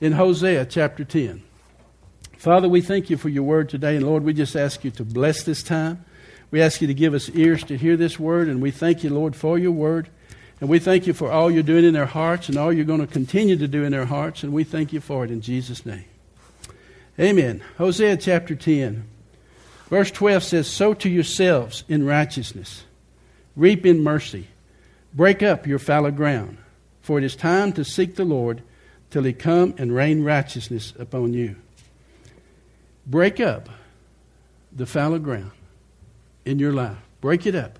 in Hosea chapter 10. Father, we thank you for your word today. And Lord, we just ask you to bless this time. We ask you to give us ears to hear this word. And we thank you, Lord, for your word. And we thank you for all you're doing in their hearts and all you're going to continue to do in their hearts. And we thank you for it in Jesus' name. Amen. Hosea chapter 10, verse 12 says, Sow to yourselves in righteousness, reap in mercy, break up your fallow ground, for it is time to seek the Lord till he come and rain righteousness upon you. Break up the fallow ground in your life. Break it up.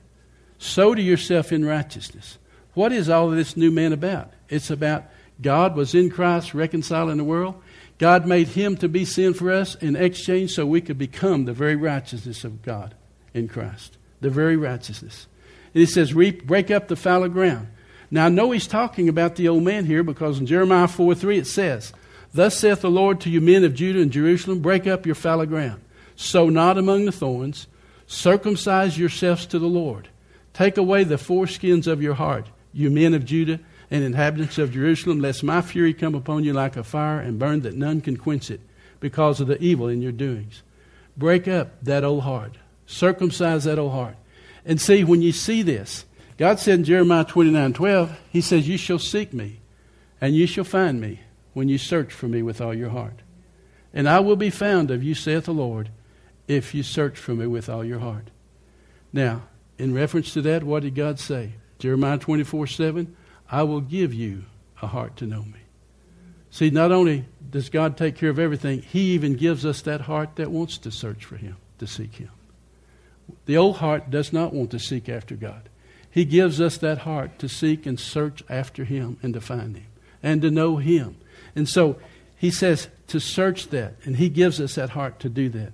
Sow to yourself in righteousness. What is all of this new man about? It's about God was in Christ reconciling the world. God made him to be sin for us in exchange so we could become the very righteousness of God in Christ. The very righteousness. And he says, break up the fallow ground. Now, I know he's talking about the old man here because in Jeremiah 4 3 it says, Thus saith the Lord to you men of Judah and Jerusalem, break up your fallow ground. Sow not among the thorns. Circumcise yourselves to the Lord. Take away the foreskins of your heart, you men of Judah and inhabitants of Jerusalem, lest my fury come upon you like a fire and burn that none can quench it because of the evil in your doings. Break up that old heart. Circumcise that old heart. And see, when you see this, God said in Jeremiah 29 12, He says, You shall seek me, and you shall find me when you search for me with all your heart. And I will be found of you, saith the Lord, if you search for me with all your heart. Now, in reference to that, what did God say? Jeremiah 24 7, I will give you a heart to know me. See, not only does God take care of everything, He even gives us that heart that wants to search for Him, to seek Him. The old heart does not want to seek after God. He gives us that heart to seek and search after Him and to find Him and to know Him. And so He says to search that, and He gives us that heart to do that.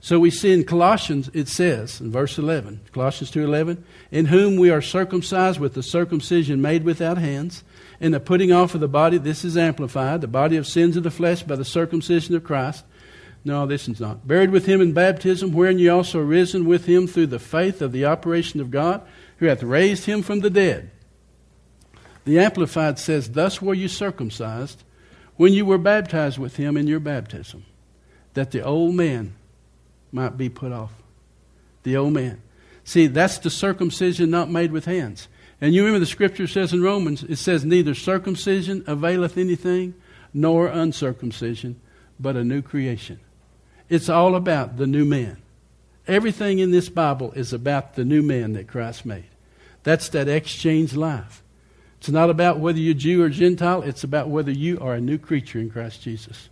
So we see in Colossians, it says in verse 11, Colossians 2.11, in whom we are circumcised with the circumcision made without hands, in the putting off of the body, this is amplified, the body of sins of the flesh by the circumcision of Christ. No, this is not. Buried with him in baptism, wherein ye also risen with him through the faith of the operation of God, who hath raised him from the dead. The Amplified says, Thus were you circumcised when you were baptized with him in your baptism, that the old man might be put off. The old man. See, that's the circumcision not made with hands. And you remember the scripture says in Romans, it says, Neither circumcision availeth anything, nor uncircumcision, but a new creation. It's all about the new man. Everything in this Bible is about the new man that Christ made. That's that exchange life. It's not about whether you're Jew or Gentile, it's about whether you are a new creature in Christ Jesus.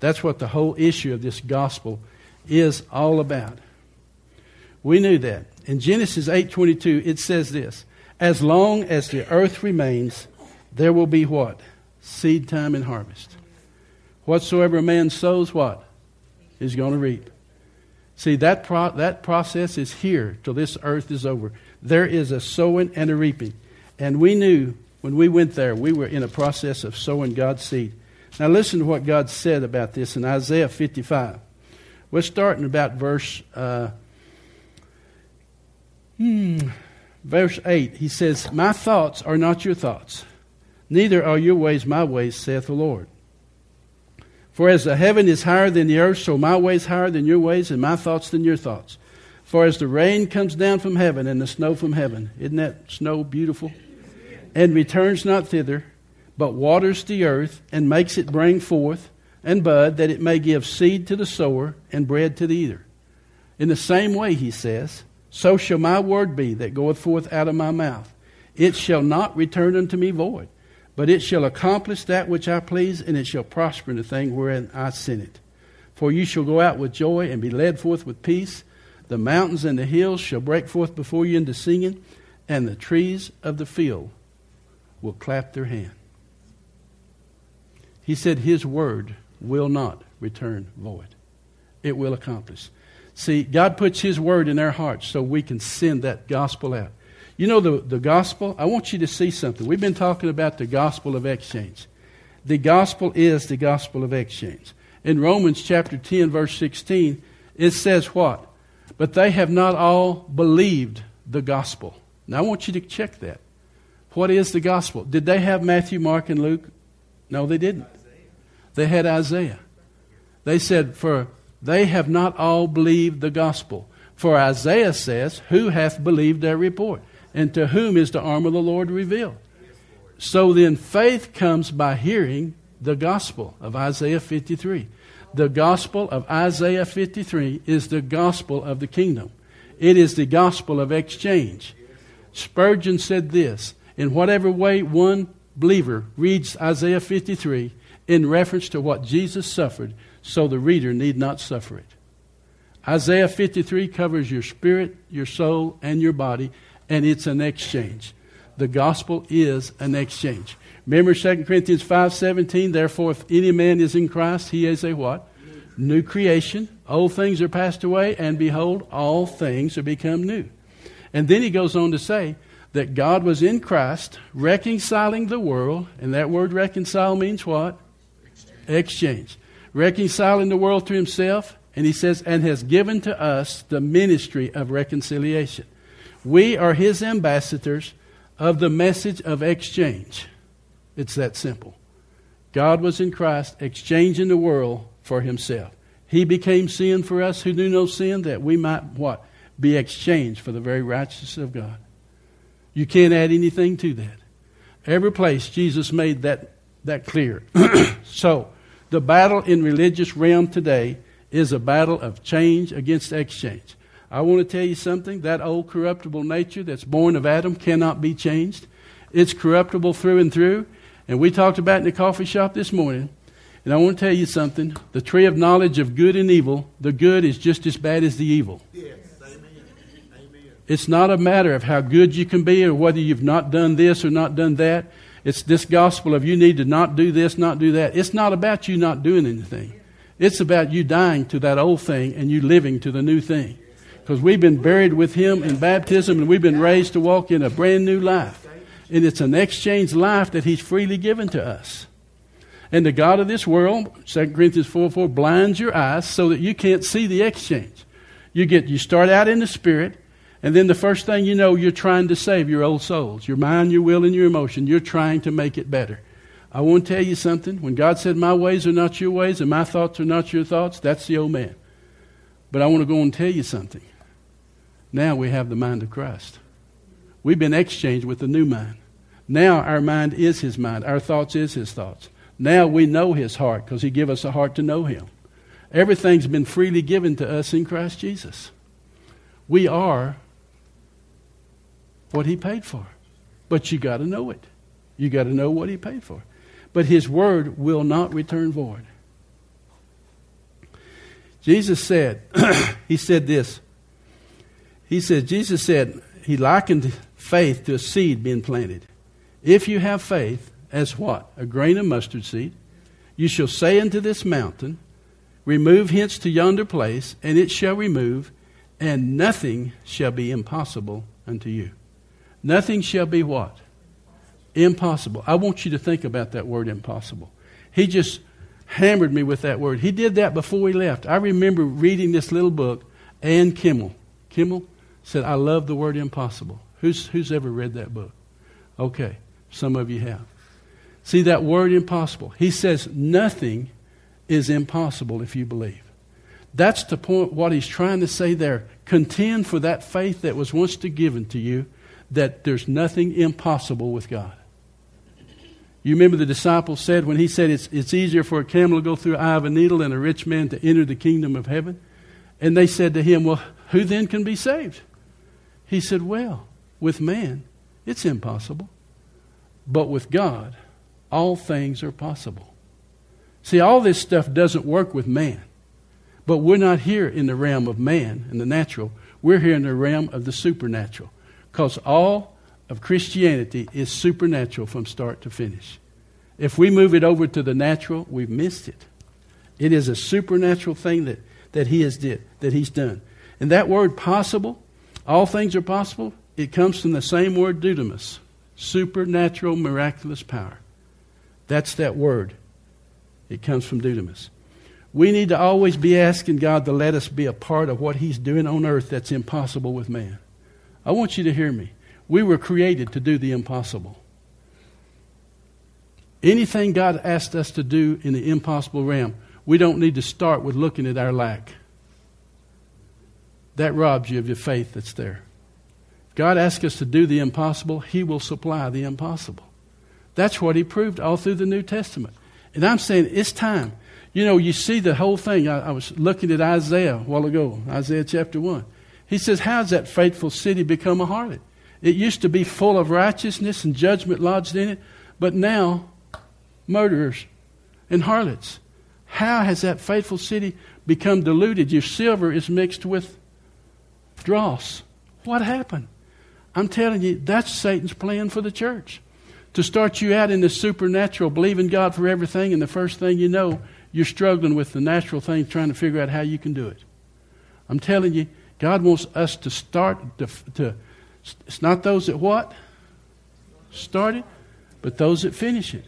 That's what the whole issue of this gospel is all about. We knew that. In Genesis 8:22 it says this, as long as the earth remains, there will be what? Seed time and harvest. Whatsoever a man sows what? Is going to reap. See, that, pro- that process is here till this earth is over. There is a sowing and a reaping. And we knew when we went there, we were in a process of sowing God's seed. Now, listen to what God said about this in Isaiah 55. We're starting about verse uh, hmm, verse 8. He says, My thoughts are not your thoughts, neither are your ways my ways, saith the Lord. For as the heaven is higher than the earth, so my ways higher than your ways, and my thoughts than your thoughts. For as the rain comes down from heaven and the snow from heaven, isn't that snow beautiful? And returns not thither, but waters the earth and makes it bring forth and bud, that it may give seed to the sower and bread to the eater. In the same way, he says, so shall my word be that goeth forth out of my mouth. It shall not return unto me void, but it shall accomplish that which I please, and it shall prosper in the thing wherein I sent it. For you shall go out with joy and be led forth with peace. The mountains and the hills shall break forth before you into singing, and the trees of the field will clap their hand. He said, His word will not return void. It will accomplish. See, God puts His word in our hearts so we can send that gospel out. You know, the, the gospel, I want you to see something. We've been talking about the gospel of exchange. The gospel is the gospel of exchange. In Romans chapter 10, verse 16, it says what? But they have not all believed the gospel. Now, I want you to check that. What is the gospel? Did they have Matthew, Mark, and Luke? No, they didn't. They had Isaiah. They said, For they have not all believed the gospel. For Isaiah says, Who hath believed their report? And to whom is the arm of the Lord revealed? So then faith comes by hearing the gospel of Isaiah 53. The gospel of Isaiah 53 is the gospel of the kingdom. It is the gospel of exchange. Spurgeon said this In whatever way one believer reads Isaiah 53 in reference to what Jesus suffered, so the reader need not suffer it. Isaiah 53 covers your spirit, your soul, and your body, and it's an exchange. The gospel is an exchange. Remember 2 Corinthians 5:17, therefore if any man is in Christ, he is a what? New creation. Old things are passed away, and behold, all things are become new. And then he goes on to say that God was in Christ reconciling the world, and that word reconcile means what? Exchange. Exchange. Reconciling the world to himself, and he says, and has given to us the ministry of reconciliation. We are his ambassadors of the message of exchange. It's that simple. God was in Christ exchanging the world for himself. He became sin for us who knew no sin that we might what? Be exchanged for the very righteousness of God. You can't add anything to that. Every place Jesus made that, that clear. so, the battle in religious realm today is a battle of change against exchange. I want to tell you something. That old corruptible nature that's born of Adam cannot be changed. It's corruptible through and through. And we talked about in the coffee shop this morning. And I want to tell you something. The tree of knowledge of good and evil, the good is just as bad as the evil. Yes. Amen. Amen. It's not a matter of how good you can be or whether you've not done this or not done that. It's this gospel of you need to not do this, not do that. It's not about you not doing anything. It's about you dying to that old thing and you living to the new thing. Because we've been buried with Him in baptism and we've been raised to walk in a brand new life. And it's an exchange life that He's freely given to us. And the God of this world, 2 Corinthians 4 4, blinds your eyes so that you can't see the exchange. You get you start out in the spirit, and then the first thing you know, you're trying to save your old souls. Your mind, your will, and your emotion. You're trying to make it better. I want to tell you something. When God said, My ways are not your ways, and my thoughts are not your thoughts, that's the old man. But I want to go and tell you something. Now we have the mind of Christ. We've been exchanged with the new mind. Now our mind is his mind. Our thoughts is his thoughts. Now we know his heart because he gave us a heart to know him. Everything's been freely given to us in Christ Jesus. We are what he paid for. But you got to know it. You got to know what he paid for. But his word will not return void. Jesus said, he said this. He said, Jesus said, he likened faith to a seed being planted. If you have faith, as what? A grain of mustard seed. You shall say unto this mountain, Remove hence to yonder place, and it shall remove, and nothing shall be impossible unto you. Nothing shall be what? Impossible. I want you to think about that word impossible. He just hammered me with that word. He did that before he left. I remember reading this little book, Ann Kiemel. Kiemel said, I love the word impossible. Who's, who's ever read that book? Okay, some of you have. See that word impossible. He says nothing is impossible if you believe. That's the point, what he's trying to say there. Contend for that faith that was once given to you, that there's nothing impossible with God. You remember the disciples said when he said it's, it's easier for a camel to go through the eye of a needle than a rich man to enter the kingdom of heaven? And they said to him, Well, who then can be saved? He said, Well, with man, it's impossible. But with God, all things are possible. See, all this stuff doesn't work with man. But we're not here in the realm of man and the natural. We're here in the realm of the supernatural. Because all of Christianity is supernatural from start to finish. If we move it over to the natural, we've missed it. It is a supernatural thing that, that he has did, that he's done. And that word possible, all things are possible, it comes from the same word dunamis, supernatural, miraculous power. That's that word. It comes from dunamis. We need to always be asking God to let us be a part of what He's doing on earth that's impossible with man. I want you to hear me. We were created to do the impossible. Anything God asked us to do in the impossible realm, we don't need to start with looking at our lack. That robs you of your faith that's there. God asks us to do the impossible, He will supply the impossible. That's what He proved all through the New Testament. And I'm saying it's time. You know, you see the whole thing. I, I was looking at Isaiah a while ago, Isaiah chapter 1. He says, How's that faithful city become a harlot? It used to be full of righteousness and judgment lodged in it, but now murderers and harlots. How has that faithful city become diluted? Your silver is mixed with dross. What happened? I'm telling you, that's Satan's plan for the church. To start you out in the supernatural, believing God for everything, and the first thing you know, you're struggling with the natural thing, trying to figure out how you can do it. I'm telling you, God wants us to start to, to it's not those that what? Start it, but those that finish it.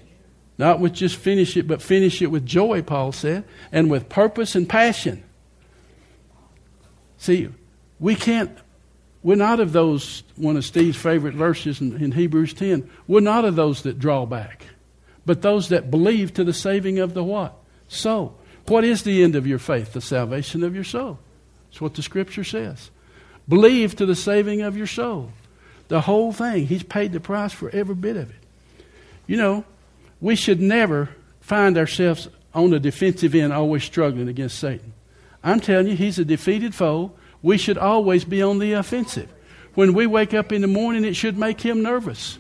Not with just finish it, but finish it with joy, Paul said, and with purpose and passion. See, we can't, we're not of those, one of Steve's favorite verses in, in Hebrews 10, we're not of those that draw back, but those that believe to the saving of the what? Soul. What is the end of your faith? The salvation of your soul. That's what the scripture says. Believe to the saving of your soul. The whole thing. He's paid the price for every bit of it. You know, we should never find ourselves on the defensive end, always struggling against Satan. I'm telling you, he's a defeated foe. We should always be on the offensive. When we wake up in the morning, it should make him nervous.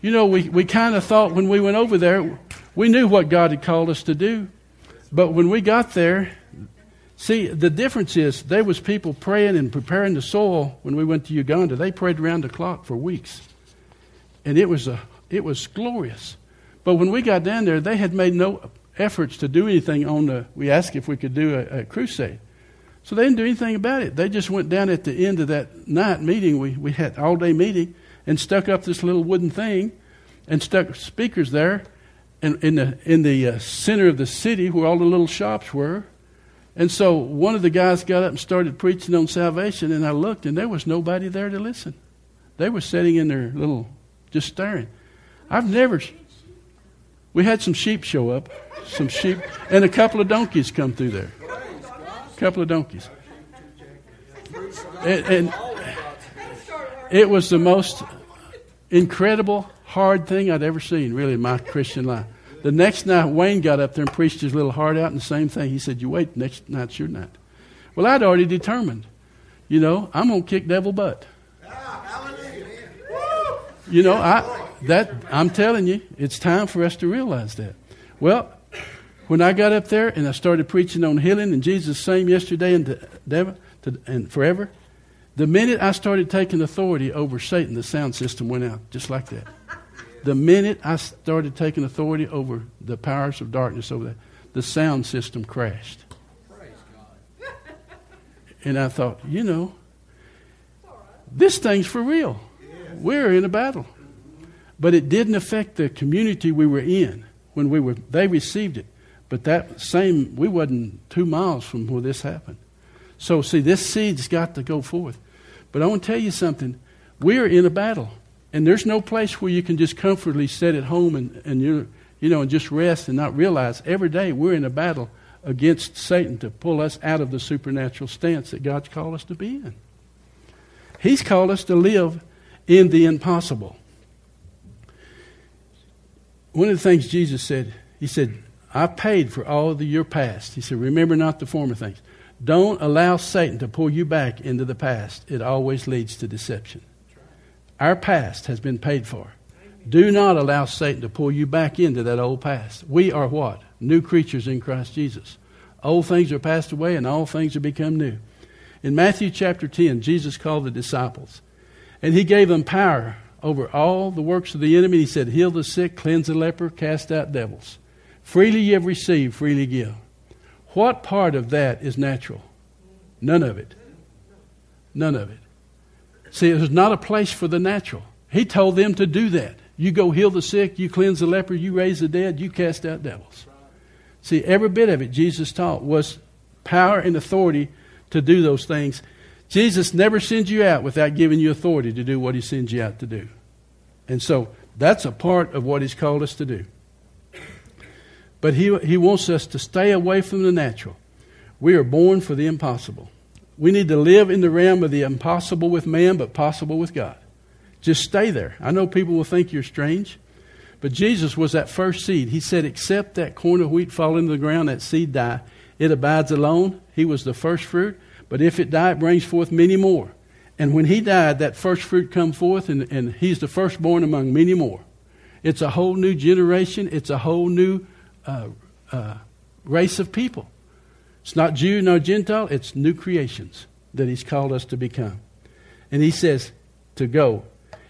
You know, we, we kind of thought when we went over there, we knew what God had called us to do. But when we got there, see, the difference is there was people praying and preparing the soil when we went to Uganda. They prayed around the clock for weeks. And it was, a, it was glorious. But when we got down there, they had made no efforts to do anything on the, we asked if we could do a, a crusade. So they didn't do anything about it. They just went down at the end of that night meeting. We, we had all day meeting and stuck up this little wooden thing and stuck speakers there in, in the, in the uh, center of the city where all the little shops were. And so one of the guys got up and started preaching on salvation, and I looked, and there was nobody there to listen. They were sitting in their little, just staring. I've never. We had some sheep show up, some sheep, and a couple of donkeys come through there. Couple of donkeys. And, and it was the most incredible hard thing I'd ever seen, really, in my Christian life. The next night, Wayne got up there and preached his little heart out, and the same thing. He said, You wait, next night's your night. Well, I'd already determined, you know, I'm going to kick devil butt. You know, I, that, I'm telling you, it's time for us to realize that. Well, when I got up there and I started preaching on healing and Jesus same yesterday and, to, to, and forever, the minute I started taking authority over Satan, the sound system went out just like that. The minute I started taking authority over the powers of darkness over that, the sound system crashed. And I thought, you know, this thing's for real. We're in a battle. But it didn't affect the community we were in when we were they received it. But that same we wasn't two miles from where this happened. So see, this seed's got to go forth. But I want to tell you something. We're in a battle. And there's no place where you can just comfortably sit at home and, and you you know, and just rest and not realize every day we're in a battle against Satan to pull us out of the supernatural stance that God's called us to be in. He's called us to live in the impossible. One of the things Jesus said, He said, I paid for all of the, your past. He said, Remember not the former things. Don't allow Satan to pull you back into the past. It always leads to deception. Our past has been paid for. Do not allow Satan to pull you back into that old past. We are what? New creatures in Christ Jesus. Old things are passed away and all things are become new. In Matthew chapter 10, Jesus called the disciples and he gave them power over all the works of the enemy. He said, Heal the sick, cleanse the leper, cast out devils. Freely you have received, freely give. What part of that is natural? None of it. None of it. See, it was not a place for the natural. He told them to do that. You go heal the sick, you cleanse the leper, you raise the dead, you cast out devils. See, every bit of it Jesus taught was power and authority to do those things. Jesus never sends you out without giving you authority to do what he sends you out to do. And so That's a part of what He's called us to do. But He, he wants us to stay away from the natural. We are born for the impossible. We need to live in the realm of the impossible with man, but possible with God. Just stay there. I know people will think you're strange, but Jesus was that first seed. He said, Except that corn of wheat fall into the ground, that seed die. It abides alone. He was the first fruit, but if it die, it brings forth many more. And when he died, that first fruit come forth, and, and he's the firstborn among many more. It's a whole new generation. It's a whole new uh, uh, race of people. It's not Jew nor Gentile. It's new creations that he's called us to become. And he says to go.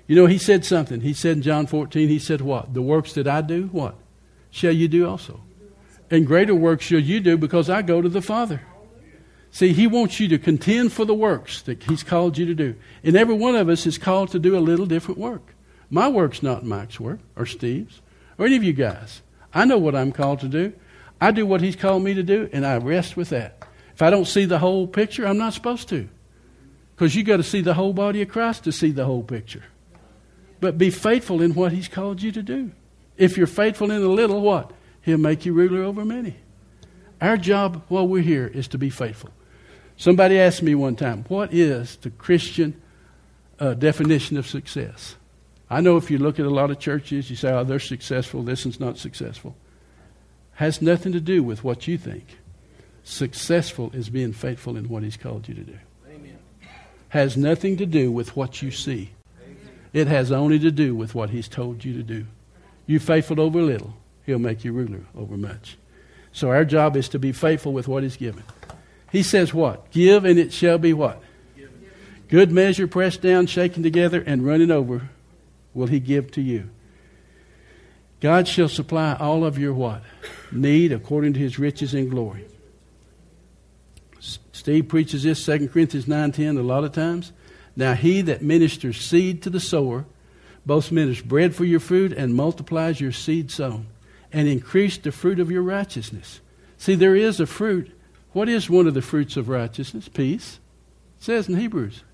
You know, he said something. He said in John 14, he said what? The works that I do, what? Shall you do also? And greater works shall you do because I go to the Father. See, He wants you to contend for the works that He's called you to do. And every one of us is called to do a little different work. My work's not Mike's work or Steve's or any of you guys. I know what I'm called to do. I do what He's called me to do, and I rest with that. If I don't see the whole picture, I'm not supposed to. Because you got to see the whole body of Christ to see the whole picture. But be faithful in what He's called you to do. If you're faithful in a little, what? He'll make you ruler over many. Our job while we're here is to be faithful. Somebody asked me one time, what is the Christian uh, definition of success? I know if you look at a lot of churches, you say, oh, they're successful, this one's not successful. Has nothing to do with what you think. Successful is being faithful in what He's called you to do. Amen. Has nothing to do with what you see. Amen. It has only to do with what He's told you to do. You faithful over little, He'll make you ruler over much. So our job is to be faithful with what He's given. He says what? Give and it shall be what? Good measure, pressed down, shaken together, and running over will he give to you. God shall supply all of your what? Need according to his riches and glory. Steve preaches this, 2 Corinthians 9.10, a lot of times. Now he that ministers seed to the sower, both ministers bread for your food and multiplies your seed sown, and increase the fruit of your righteousness. See, there is a fruit what is one of the fruits of righteousness? Peace. It says in Hebrews,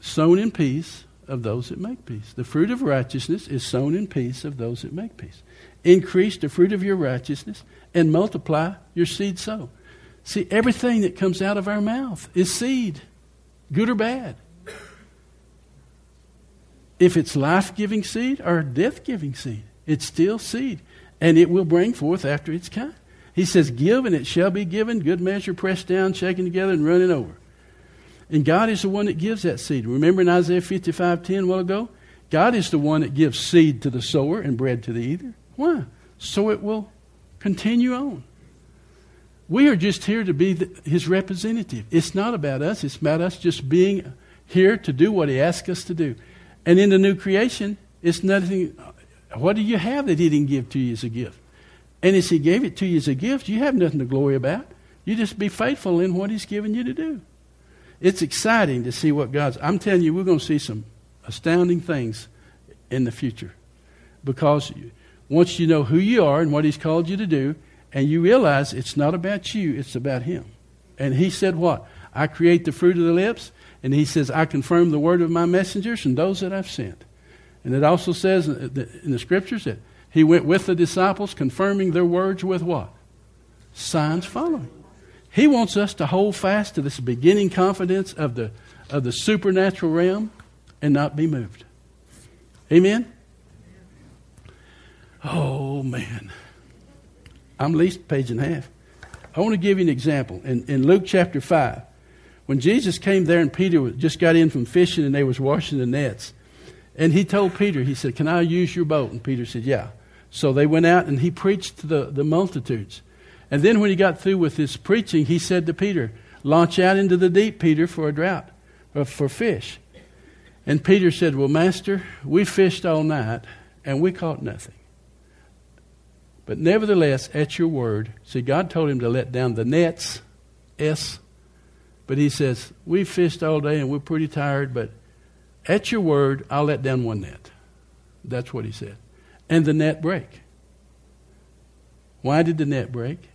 sown in peace of those that make peace. The fruit of righteousness is sown in peace of those that make peace. Increase the fruit of your righteousness and multiply your seed sow. See, everything that comes out of our mouth is seed, good or bad. If it's life giving seed or death giving seed, it's still seed, and it will bring forth after its kind. He says, Give and it shall be given, good measure, pressed down, shaken together, and running over. And God is the one that gives that seed. Remember in Isaiah 55 10 a while ago? God is the one that gives seed to the sower and bread to the eater. Why? So it will continue on. We are just here to be the, his representative. It's not about us, it's about us just being here to do what he asks us to do. And in the new creation, it's nothing. What do you have that he didn't give to you as a gift? And as He gave it to you as a gift, you have nothing to glory about. You just be faithful in what He's given you to do. It's exciting to see what God's. I'm telling you, we're going to see some astounding things in the future. Because once you know who you are and what He's called you to do, and you realize it's not about you, it's about Him. And He said, What? I create the fruit of the lips. And He says, I confirm the word of my messengers and those that I've sent. And it also says in the scriptures that he went with the disciples, confirming their words with what? Signs following. He wants us to hold fast to this beginning confidence of the, of the supernatural realm and not be moved. Amen? Oh, man. I'm at least page and a half. I want to give you an example. In, in Luke chapter 5, when Jesus came there and Peter just got in from fishing and they was washing the nets, and he told Peter, he said, Can I use your boat? And Peter said, Yeah. So they went out and he preached to the, the multitudes. And then when he got through with his preaching, he said to Peter, Launch out into the deep, Peter, for a drought, uh, for fish. And Peter said, Well, Master, we fished all night and we caught nothing. But nevertheless, at your word, see, God told him to let down the nets, S. But he says, We fished all day and we're pretty tired, but at your word, I'll let down one net. That's what he said and the net break. Why did the net break?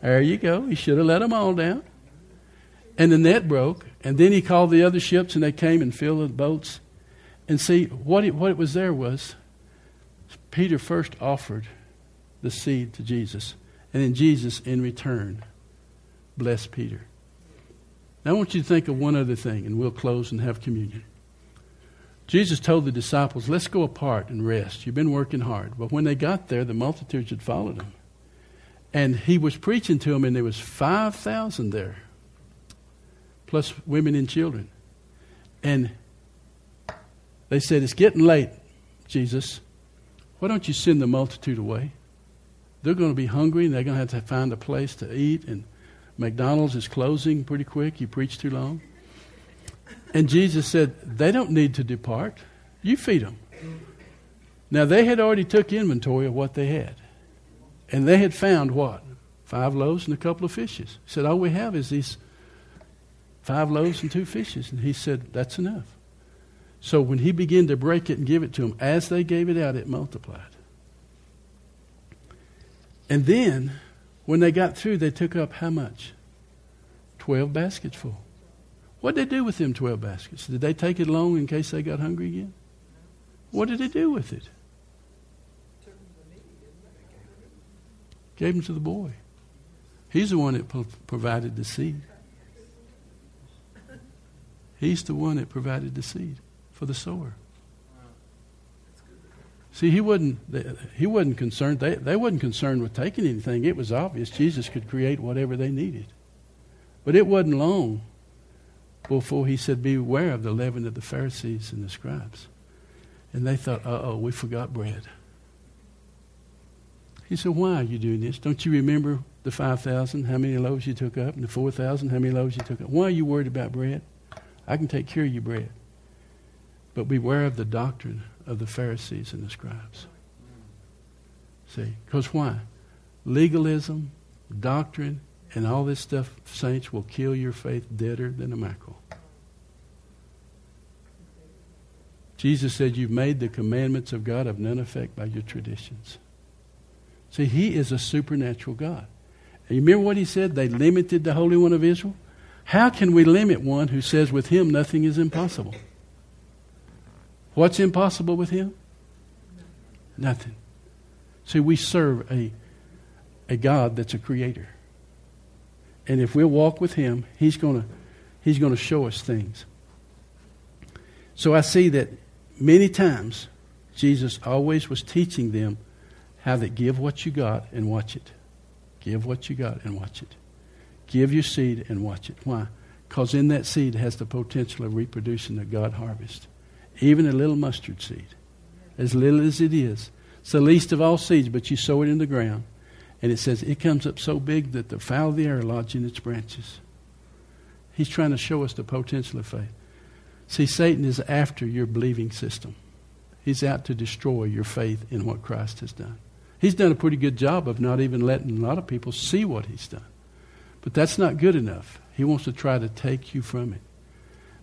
There you go. He should have let them all down. And the net broke. And then he called the other ships and they came and filled the boats. And see, what it, what it was there was Peter first offered the seed to Jesus, and then Jesus, in return, blessed Peter. Now, I want you to think of one other thing, and we'll close and have communion. Jesus told the disciples, Let's go apart and rest. You've been working hard. But when they got there, the multitudes had followed him. And he was preaching to them, and there was 5,000 there, plus women and children. And they said, It's getting late, Jesus. Why don't you send the multitude away? They're going to be hungry, and they're going to have to find a place to eat. And McDonald's is closing pretty quick. You preach too long. And Jesus said, They don't need to depart. You feed them. Now, they had already took inventory of what they had. And they had found what? Five loaves and a couple of fishes. He said, All we have is these five loaves and two fishes. And he said, That's enough. So when he began to break it and give it to them, as they gave it out, it multiplied. And then, when they got through, they took up how much? Twelve baskets full. What did they do with them 12 baskets? Did they take it along in case they got hungry again? What did they do with it? Gave them to the boy. He's the one that pro- provided the seed. He's the one that provided the seed for the sower. See, he wasn't, he wasn't concerned. They, they wasn't concerned with taking anything. It was obvious Jesus could create whatever they needed. But it wasn't long before he said, Beware of the leaven of the Pharisees and the scribes. And they thought, uh oh, we forgot bread. He said, Why are you doing this? Don't you remember the 5,000, how many loaves you took up, and the 4,000, how many loaves you took up? Why are you worried about bread? I can take care of your bread. But beware of the doctrine of the Pharisees and the scribes. See? Because why? Legalism, doctrine, and all this stuff, saints, will kill your faith deader than a mackerel. Jesus said, You've made the commandments of God of none effect by your traditions. See, He is a supernatural God. You remember what He said? They limited the Holy One of Israel. How can we limit one who says with Him nothing is impossible? What's impossible with Him? Nothing. See, we serve a, a God that's a creator. And if we'll walk with Him, He's going to He's going to show us things. So I see that many times Jesus always was teaching them how to give what you got and watch it. Give what you got and watch it. Give your seed and watch it. Why? Because in that seed has the potential of reproducing the God harvest. Even a little mustard seed, as little as it is, it's the least of all seeds, but you sow it in the ground and it says it comes up so big that the fowl of the air lodge in its branches. He's trying to show us the potential of faith. See, Satan is after your believing system. He's out to destroy your faith in what Christ has done. He's done a pretty good job of not even letting a lot of people see what he's done. But that's not good enough. He wants to try to take you from it.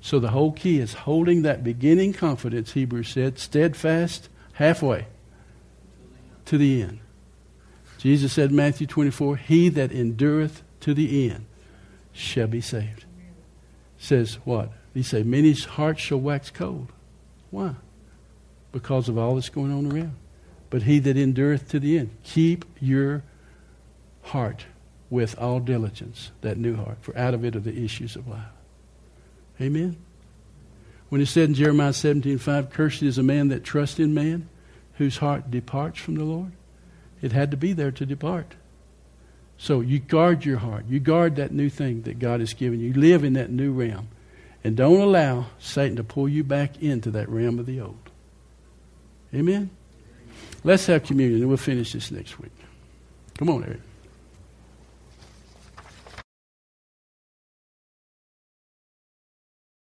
So the whole key is holding that beginning confidence, Hebrews said, steadfast halfway to the end. Jesus said in Matthew 24, He that endureth to the end shall be saved. Says what? He said, Many's hearts shall wax cold. Why? Because of all that's going on around. But he that endureth to the end, keep your heart with all diligence, that new heart, for out of it are the issues of life. Amen? When he said in Jeremiah 17, 5, Cursed is a man that trusts in man, whose heart departs from the Lord. It had to be there to depart. So you guard your heart. You guard that new thing that God has given you. Live in that new realm. And don't allow Satan to pull you back into that realm of the old. Amen? Let's have communion and we'll finish this next week. Come on, Eric.